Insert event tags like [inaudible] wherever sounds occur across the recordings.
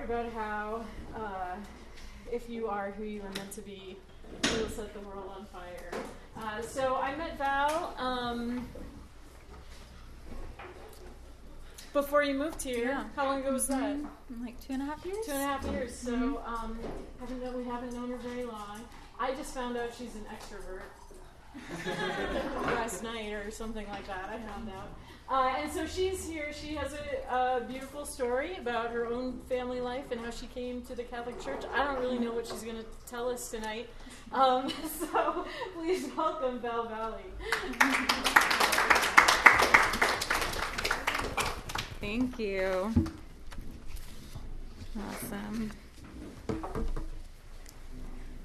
talk about how uh, if you are who you are meant to be, you will set the world on fire. Uh, so I met Val. Um, before you moved here, Yeah. how long ago was that? Mm-hmm. Like two and a half years. Two and a half years. So um, haven't known, we haven't known her very long. I just found out she's an extrovert [laughs] [laughs] last night or something like that. I found out. Uh, and so she's here. She has a, a beautiful story about her own family life and how she came to the Catholic Church. I don't really know what she's going to tell us tonight. Um, [laughs] so please welcome Val Valley. Thank you. Awesome.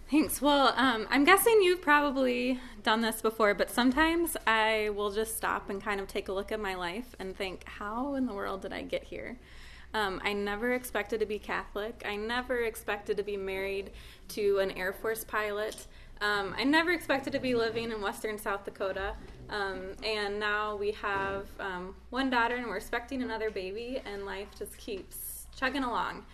Thanks. Well, um, I'm guessing you've probably done this before, but sometimes I will just stop and kind of take a look at my life and think, how in the world did I get here? Um, I never expected to be Catholic. I never expected to be married to an Air Force pilot. Um, I never expected to be living in Western South Dakota. Um, and now we have um, one daughter and we're expecting another baby, and life just keeps chugging along.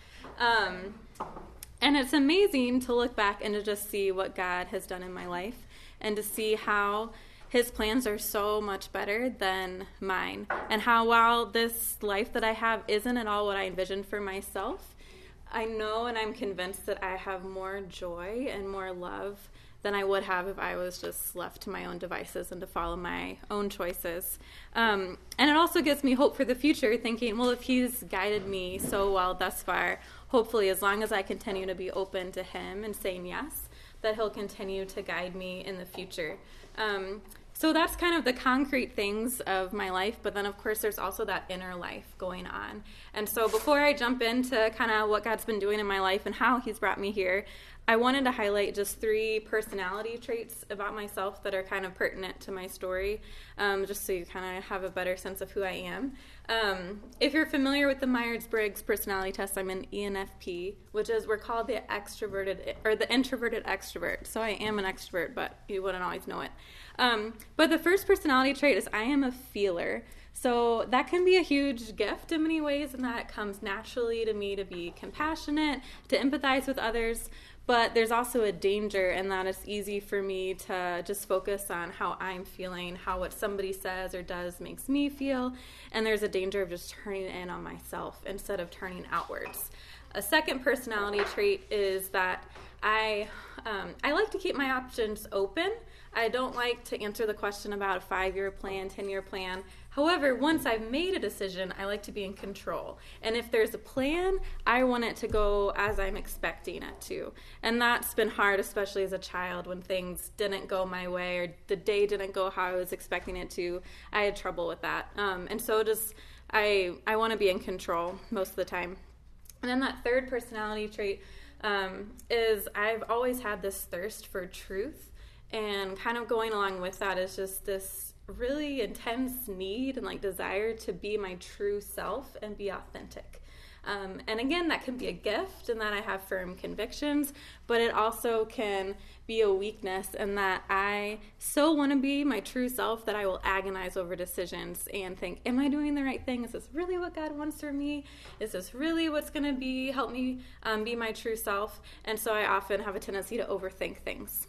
And it's amazing to look back and to just see what God has done in my life and to see how his plans are so much better than mine. And how, while this life that I have isn't at all what I envisioned for myself, I know and I'm convinced that I have more joy and more love than I would have if I was just left to my own devices and to follow my own choices. Um, and it also gives me hope for the future, thinking, well, if He's guided me so well thus far, hopefully, as long as I continue to be open to Him and saying yes, that He'll continue to guide me in the future. Um, so that's kind of the concrete things of my life, but then of course there's also that inner life going on. And so before I jump into kind of what God's been doing in my life and how He's brought me here, I wanted to highlight just three personality traits about myself that are kind of pertinent to my story, um, just so you kind of have a better sense of who I am. Um, if you're familiar with the Myers Briggs personality test, I'm an ENFP, which is we're called the extroverted or the introverted extrovert. So I am an extrovert, but you wouldn't always know it. Um, but the first personality trait is I am a feeler. So that can be a huge gift in many ways, and that comes naturally to me to be compassionate, to empathize with others. But there's also a danger in that it's easy for me to just focus on how I'm feeling, how what somebody says or does makes me feel. And there's a danger of just turning in on myself instead of turning outwards. A second personality trait is that I, um, I like to keep my options open. I don't like to answer the question about a five year plan, 10 year plan. However, once I've made a decision, I like to be in control. And if there's a plan, I want it to go as I'm expecting it to. And that's been hard, especially as a child, when things didn't go my way or the day didn't go how I was expecting it to. I had trouble with that. Um, and so just, I, I want to be in control most of the time. And then that third personality trait um, is I've always had this thirst for truth. And kind of going along with that is just this really intense need and like desire to be my true self and be authentic. Um, and again, that can be a gift and that I have firm convictions, but it also can be a weakness in that I so want to be my true self that I will agonize over decisions and think, Am I doing the right thing? Is this really what God wants for me? Is this really what's going to be help me um, be my true self? And so I often have a tendency to overthink things.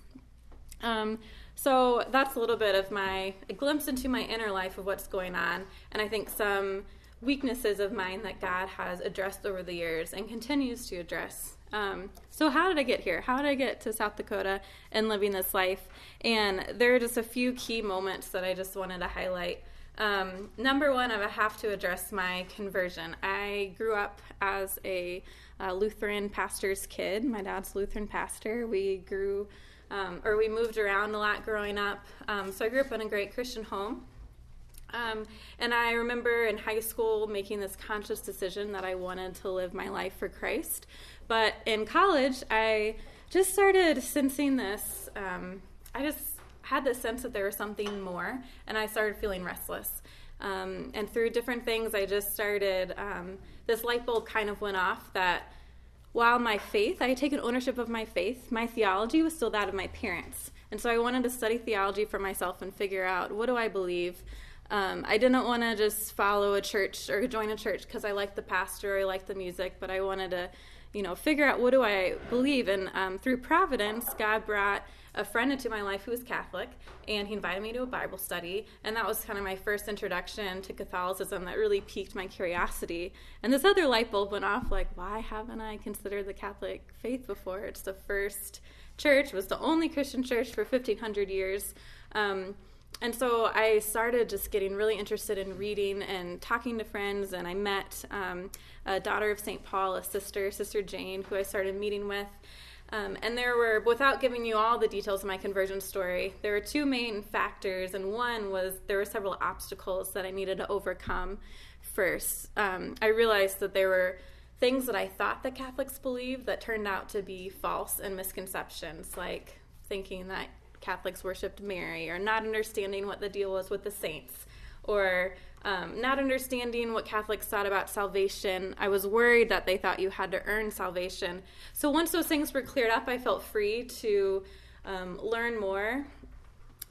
Um, so that's a little bit of my a glimpse into my inner life of what's going on, and I think some weaknesses of mine that God has addressed over the years and continues to address. Um, so how did I get here? How did I get to South Dakota and living this life? And there are just a few key moments that I just wanted to highlight. Um, number one, I have to address my conversion. I grew up as a, a Lutheran pastor's kid. My dad's Lutheran pastor. We grew um, or we moved around a lot growing up. Um, so I grew up in a great Christian home. Um, and I remember in high school making this conscious decision that I wanted to live my life for Christ. But in college, I just started sensing this. Um, I just had this sense that there was something more, and I started feeling restless. Um, and through different things, I just started, um, this light bulb kind of went off that while my faith, I had taken ownership of my faith, my theology was still that of my parents. And so I wanted to study theology for myself and figure out what do I believe. Um, I didn't want to just follow a church or join a church because I liked the pastor or I liked the music, but I wanted to, you know, figure out what do I believe. And um, through providence, God brought a friend into my life who was Catholic, and he invited me to a Bible study. And that was kind of my first introduction to Catholicism that really piqued my curiosity. And this other light bulb went off like, why haven't I considered the Catholic faith before? It's the first church, was the only Christian church for 1500 years. Um, and so I started just getting really interested in reading and talking to friends, and I met um, a daughter of St. Paul, a sister, Sister Jane, who I started meeting with. Um, and there were, without giving you all the details of my conversion story, there were two main factors, and one was there were several obstacles that I needed to overcome first. Um, I realized that there were things that I thought the Catholics believed that turned out to be false and misconceptions, like thinking that Catholics worshiped Mary or not understanding what the deal was with the saints or um, not understanding what Catholics thought about salvation. I was worried that they thought you had to earn salvation. So once those things were cleared up, I felt free to um, learn more.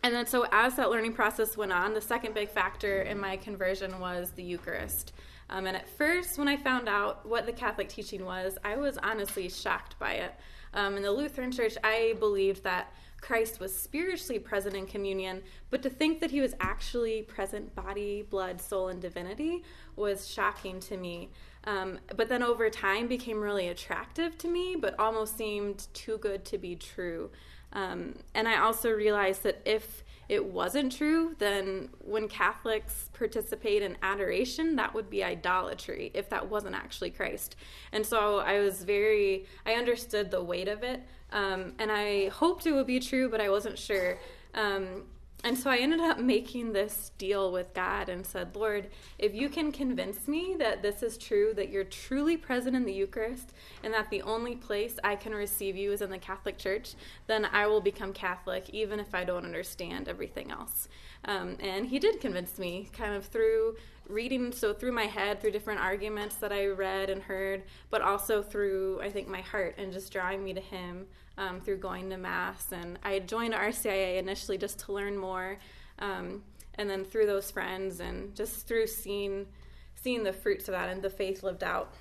And then, so as that learning process went on, the second big factor in my conversion was the Eucharist. Um, and at first, when I found out what the Catholic teaching was, I was honestly shocked by it. Um, in the Lutheran Church, I believed that Christ was spiritually present in communion, but to think that he was actually present body, blood, soul, and divinity was shocking to me. Um, but then over time became really attractive to me, but almost seemed too good to be true. Um, and I also realized that if it wasn't true, then when Catholics participate in adoration, that would be idolatry if that wasn't actually Christ. And so I was very, I understood the weight of it, um, and I hoped it would be true, but I wasn't sure. Um, and so I ended up making this deal with God and said, Lord, if you can convince me that this is true, that you're truly present in the Eucharist, and that the only place I can receive you is in the Catholic Church, then I will become Catholic, even if I don't understand everything else. Um, and He did convince me, kind of through reading, so through my head, through different arguments that I read and heard, but also through, I think, my heart and just drawing me to Him um, through going to Mass. And I joined RCIA initially just to learn more. Um, and then through those friends and just through seeing seeing the fruits of that and the faith lived out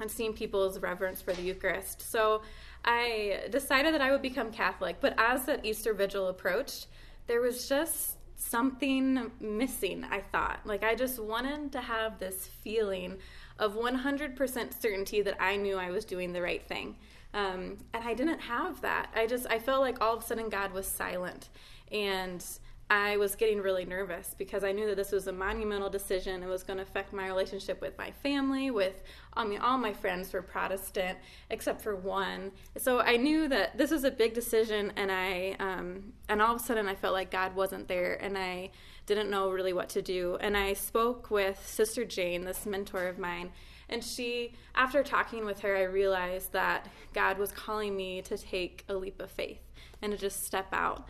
and seeing people's reverence for the Eucharist. So I decided that I would become Catholic. But as that Easter vigil approached, there was just something missing, I thought. Like I just wanted to have this feeling of 100% certainty that I knew I was doing the right thing. Um, and I didn't have that. I just I felt like all of a sudden God was silent, and I was getting really nervous because I knew that this was a monumental decision. It was going to affect my relationship with my family. With I mean, all my friends were Protestant except for one. So I knew that this was a big decision, and I um, and all of a sudden I felt like God wasn't there, and I didn't know really what to do. And I spoke with Sister Jane, this mentor of mine, and she, after talking with her, I realized that God was calling me to take a leap of faith and to just step out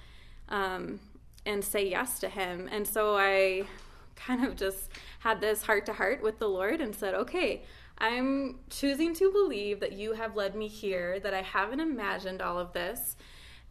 um, and say yes to Him. And so I kind of just had this heart to heart with the Lord and said, okay, I'm choosing to believe that you have led me here, that I haven't imagined all of this.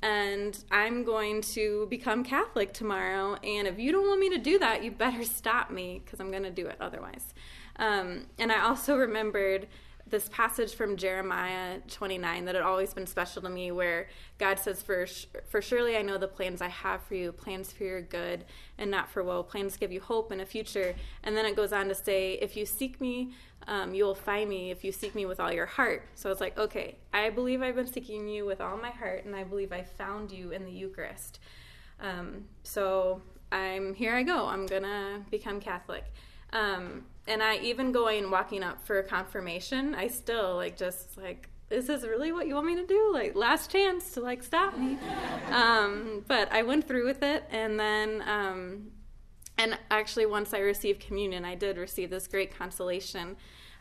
And I'm going to become Catholic tomorrow. And if you don't want me to do that, you better stop me because I'm going to do it otherwise. Um, and I also remembered this passage from Jeremiah 29 that had always been special to me, where God says, "For for surely I know the plans I have for you, plans for your good and not for woe, plans to give you hope and a future." And then it goes on to say, "If you seek me, um, you will find me. If you seek me with all your heart." So it's like, okay, I believe I've been seeking you with all my heart, and I believe I found you in the Eucharist. Um, so I'm here. I go. I'm gonna become Catholic. Um, and I even going walking up for confirmation, I still like just like this is this really what you want me to do? Like last chance to like stop me. [laughs] um, but I went through with it, and then um, and actually once I received communion, I did receive this great consolation.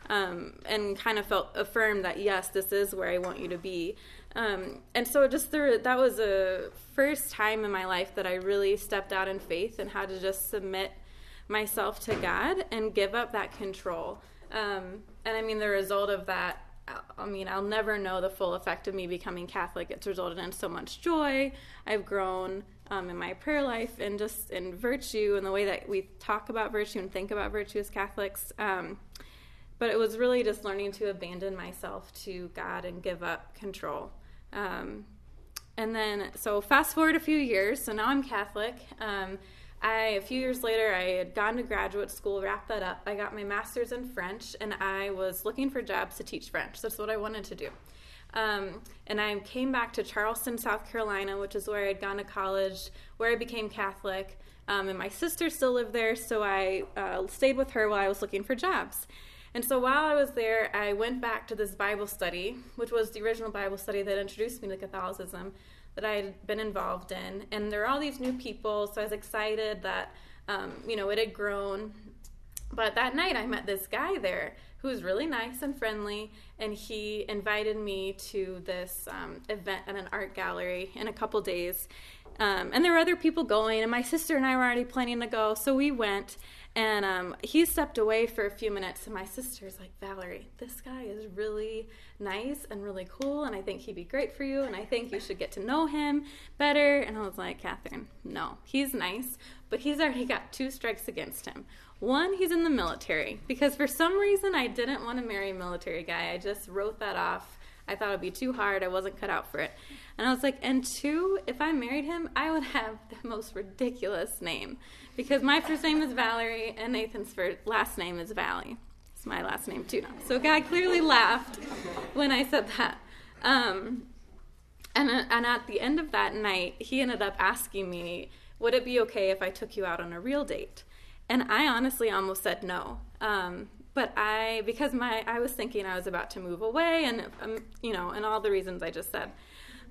Um, and kind of felt affirmed that yes, this is where I want you to be. Um, and so just there, that was a first time in my life that I really stepped out in faith and had to just submit myself to God and give up that control. Um, and I mean, the result of that I mean, I'll never know the full effect of me becoming Catholic. It's resulted in so much joy. I've grown um, in my prayer life and just in virtue and the way that we talk about virtue and think about virtue as Catholics. Um, but it was really just learning to abandon myself to God and give up control. Um, and then, so fast forward a few years. So now I'm Catholic. I a few years later, I had gone to graduate school, wrapped that up. I got my master's in French, and I was looking for jobs to teach French. That's what I wanted to do. Um, and I came back to Charleston, South Carolina, which is where I had gone to college, where I became Catholic. Um, and my sister still lived there, so I uh, stayed with her while I was looking for jobs. And so while I was there, I went back to this Bible study, which was the original Bible study that introduced me to Catholicism that I had been involved in. And there are all these new people, so I was excited that, um, you know, it had grown. But that night I met this guy there who was really nice and friendly, and he invited me to this um, event at an art gallery in a couple days. Um, and there were other people going, and my sister and I were already planning to go, so we went. And um, he stepped away for a few minutes, and my sister's like, Valerie, this guy is really nice and really cool, and I think he'd be great for you, and I think you should get to know him better. And I was like, Catherine, no, he's nice, but he's already got two strikes against him. One, he's in the military, because for some reason I didn't want to marry a military guy. I just wrote that off. I thought it'd be too hard. I wasn't cut out for it. And I was like, and two, if I married him, I would have the most ridiculous name because my first name is Valerie and Nathan's first, last name is Valley. It's my last name too. So God clearly laughed when I said that. Um, and, and at the end of that night, he ended up asking me, would it be okay if I took you out on a real date? And I honestly almost said no. Um, but I, because my, I was thinking I was about to move away and, um, you know, and all the reasons I just said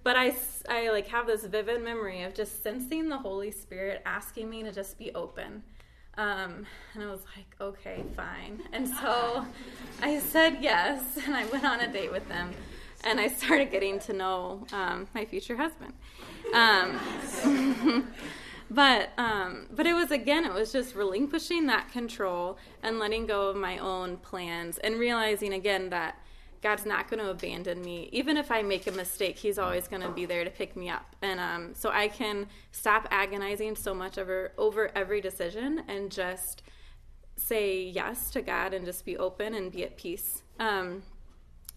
but I, I like have this vivid memory of just sensing the Holy Spirit asking me to just be open. Um, and I was like, okay, fine. And so I said yes, and I went on a date with them, and I started getting to know um, my future husband. Um, [laughs] but um, but it was again, it was just relinquishing that control and letting go of my own plans, and realizing again that God's not going to abandon me. Even if I make a mistake, He's always going to be there to pick me up. And um, so I can stop agonizing so much over over every decision and just say yes to God and just be open and be at peace. Um,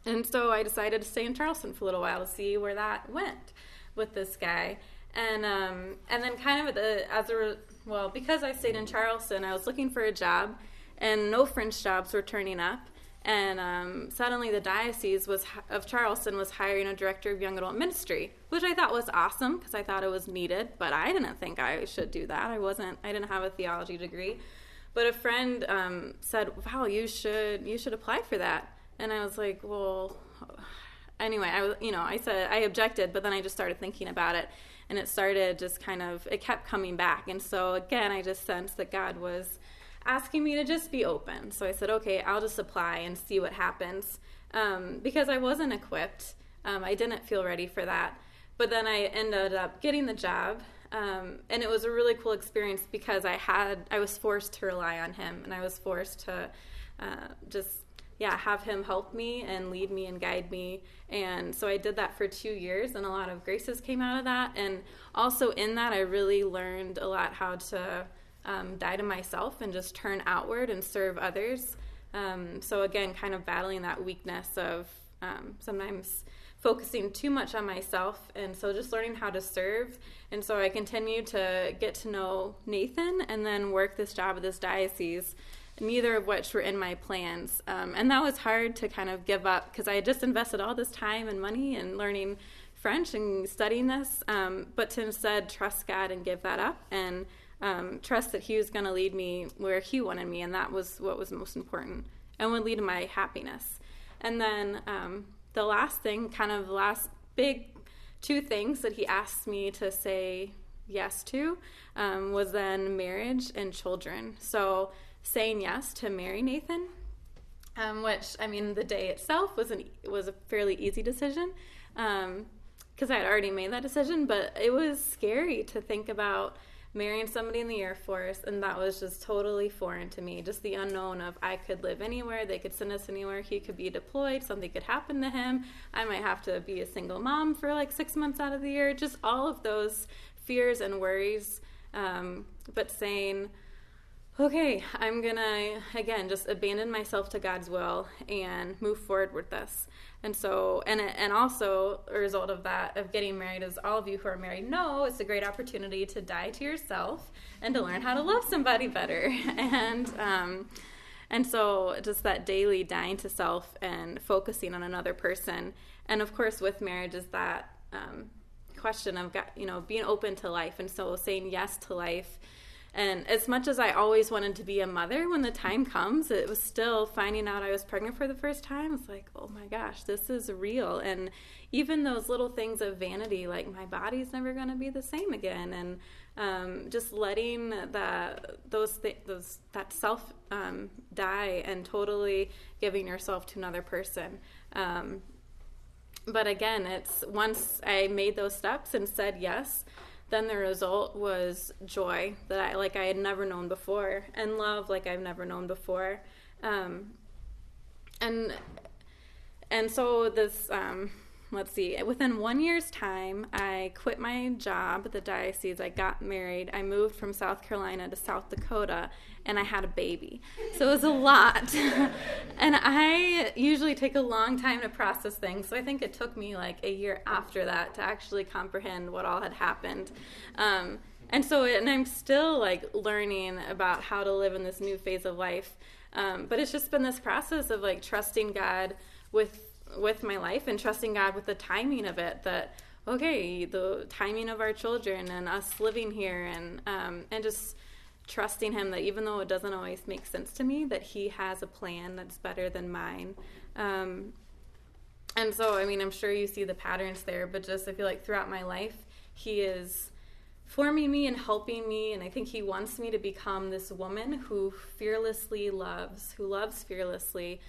and so I decided to stay in Charleston for a little while to see where that went with this guy. And um, and then kind of the, as a well because I stayed in Charleston, I was looking for a job, and no French jobs were turning up and um, suddenly the diocese was of Charleston was hiring a director of young adult ministry, which I thought was awesome because I thought it was needed. But I didn't think I should do that. I wasn't. I didn't have a theology degree. But a friend um, said, "Wow, you should you should apply for that." And I was like, "Well." Anyway, I you know, I said I objected, but then I just started thinking about it, and it started just kind of, it kept coming back, and so again, I just sensed that God was asking me to just be open. So I said, okay, I'll just apply and see what happens um, because I wasn't equipped. Um, I didn't feel ready for that. But then I ended up getting the job. Um, and it was a really cool experience because I had I was forced to rely on him and I was forced to uh, just yeah have him help me and lead me and guide me and so I did that for two years and a lot of graces came out of that and also in that I really learned a lot how to um, die to myself and just turn outward and serve others. Um, so, again, kind of battling that weakness of um, sometimes focusing too much on myself. And so, just learning how to serve. And so, I continued to get to know Nathan and then work this job at this diocese, neither of which were in my plans. Um, and that was hard to kind of give up because I had just invested all this time and money in learning French and studying this, um, but to instead trust God and give that up and um, trust that He was going to lead me where He wanted me, and that was what was most important and would lead to my happiness. And then um, the last thing, kind of the last big two things that He asked me to say yes to um, was then marriage and children. So saying yes to marry Nathan, um, which I mean, the day itself was an was a fairly easy decision because um, I had already made that decision, but it was scary to think about marrying somebody in the Air Force, and that was just totally foreign to me. Just the unknown of I could live anywhere, they could send us anywhere, he could be deployed, something could happen to him. I might have to be a single mom for like six months out of the year. Just all of those fears and worries. Um, but saying, okay, I'm gonna again just abandon myself to God's will and move forward with this. And so, and and also a result of that of getting married, is all of you who are married know, it's a great opportunity to die to yourself and to learn how to love somebody better. [laughs] And um, and so, just that daily dying to self and focusing on another person. And of course, with marriage, is that um, question of you know being open to life, and so saying yes to life and as much as I always wanted to be a mother, when the time comes, it was still finding out I was pregnant for the first time. It's like, oh my gosh, this is real. And even those little things of vanity, like my body's never going to be the same again, and um, just letting that those th- those that self um, die and totally giving yourself to another person. Um, but again, it's once I made those steps and said yes then the result was joy that I like I had never known before and love like I've never known before. Um, and and so this um, let's see, within one year's time, I quit my job at the diocese. I got married. I moved from South Carolina to South Dakota, and I had a baby. So it was a lot. [laughs] and I usually take a long time to process things. So I think it took me like a year after that to actually comprehend what all had happened. Um, and so, and I'm still like learning about how to live in this new phase of life. Um, but it's just been this process of like trusting God with with my life and trusting God with the timing of it that okay the timing of our children and us living here and um, and just trusting him that even though it doesn't always make sense to me that he has a plan that's better than mine. Um, and so i mean i'm sure you see the patterns there but just i feel like throughout my life he is forming me and helping me and i think he wants me to become this woman who fearlessly loves who loves fearlessly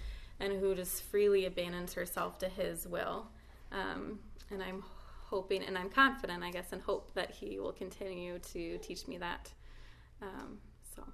and who just freely abandons herself to his will. Um, and I'm hoping and I'm confident, I guess, and hope that he will continue to teach me that. Um, so.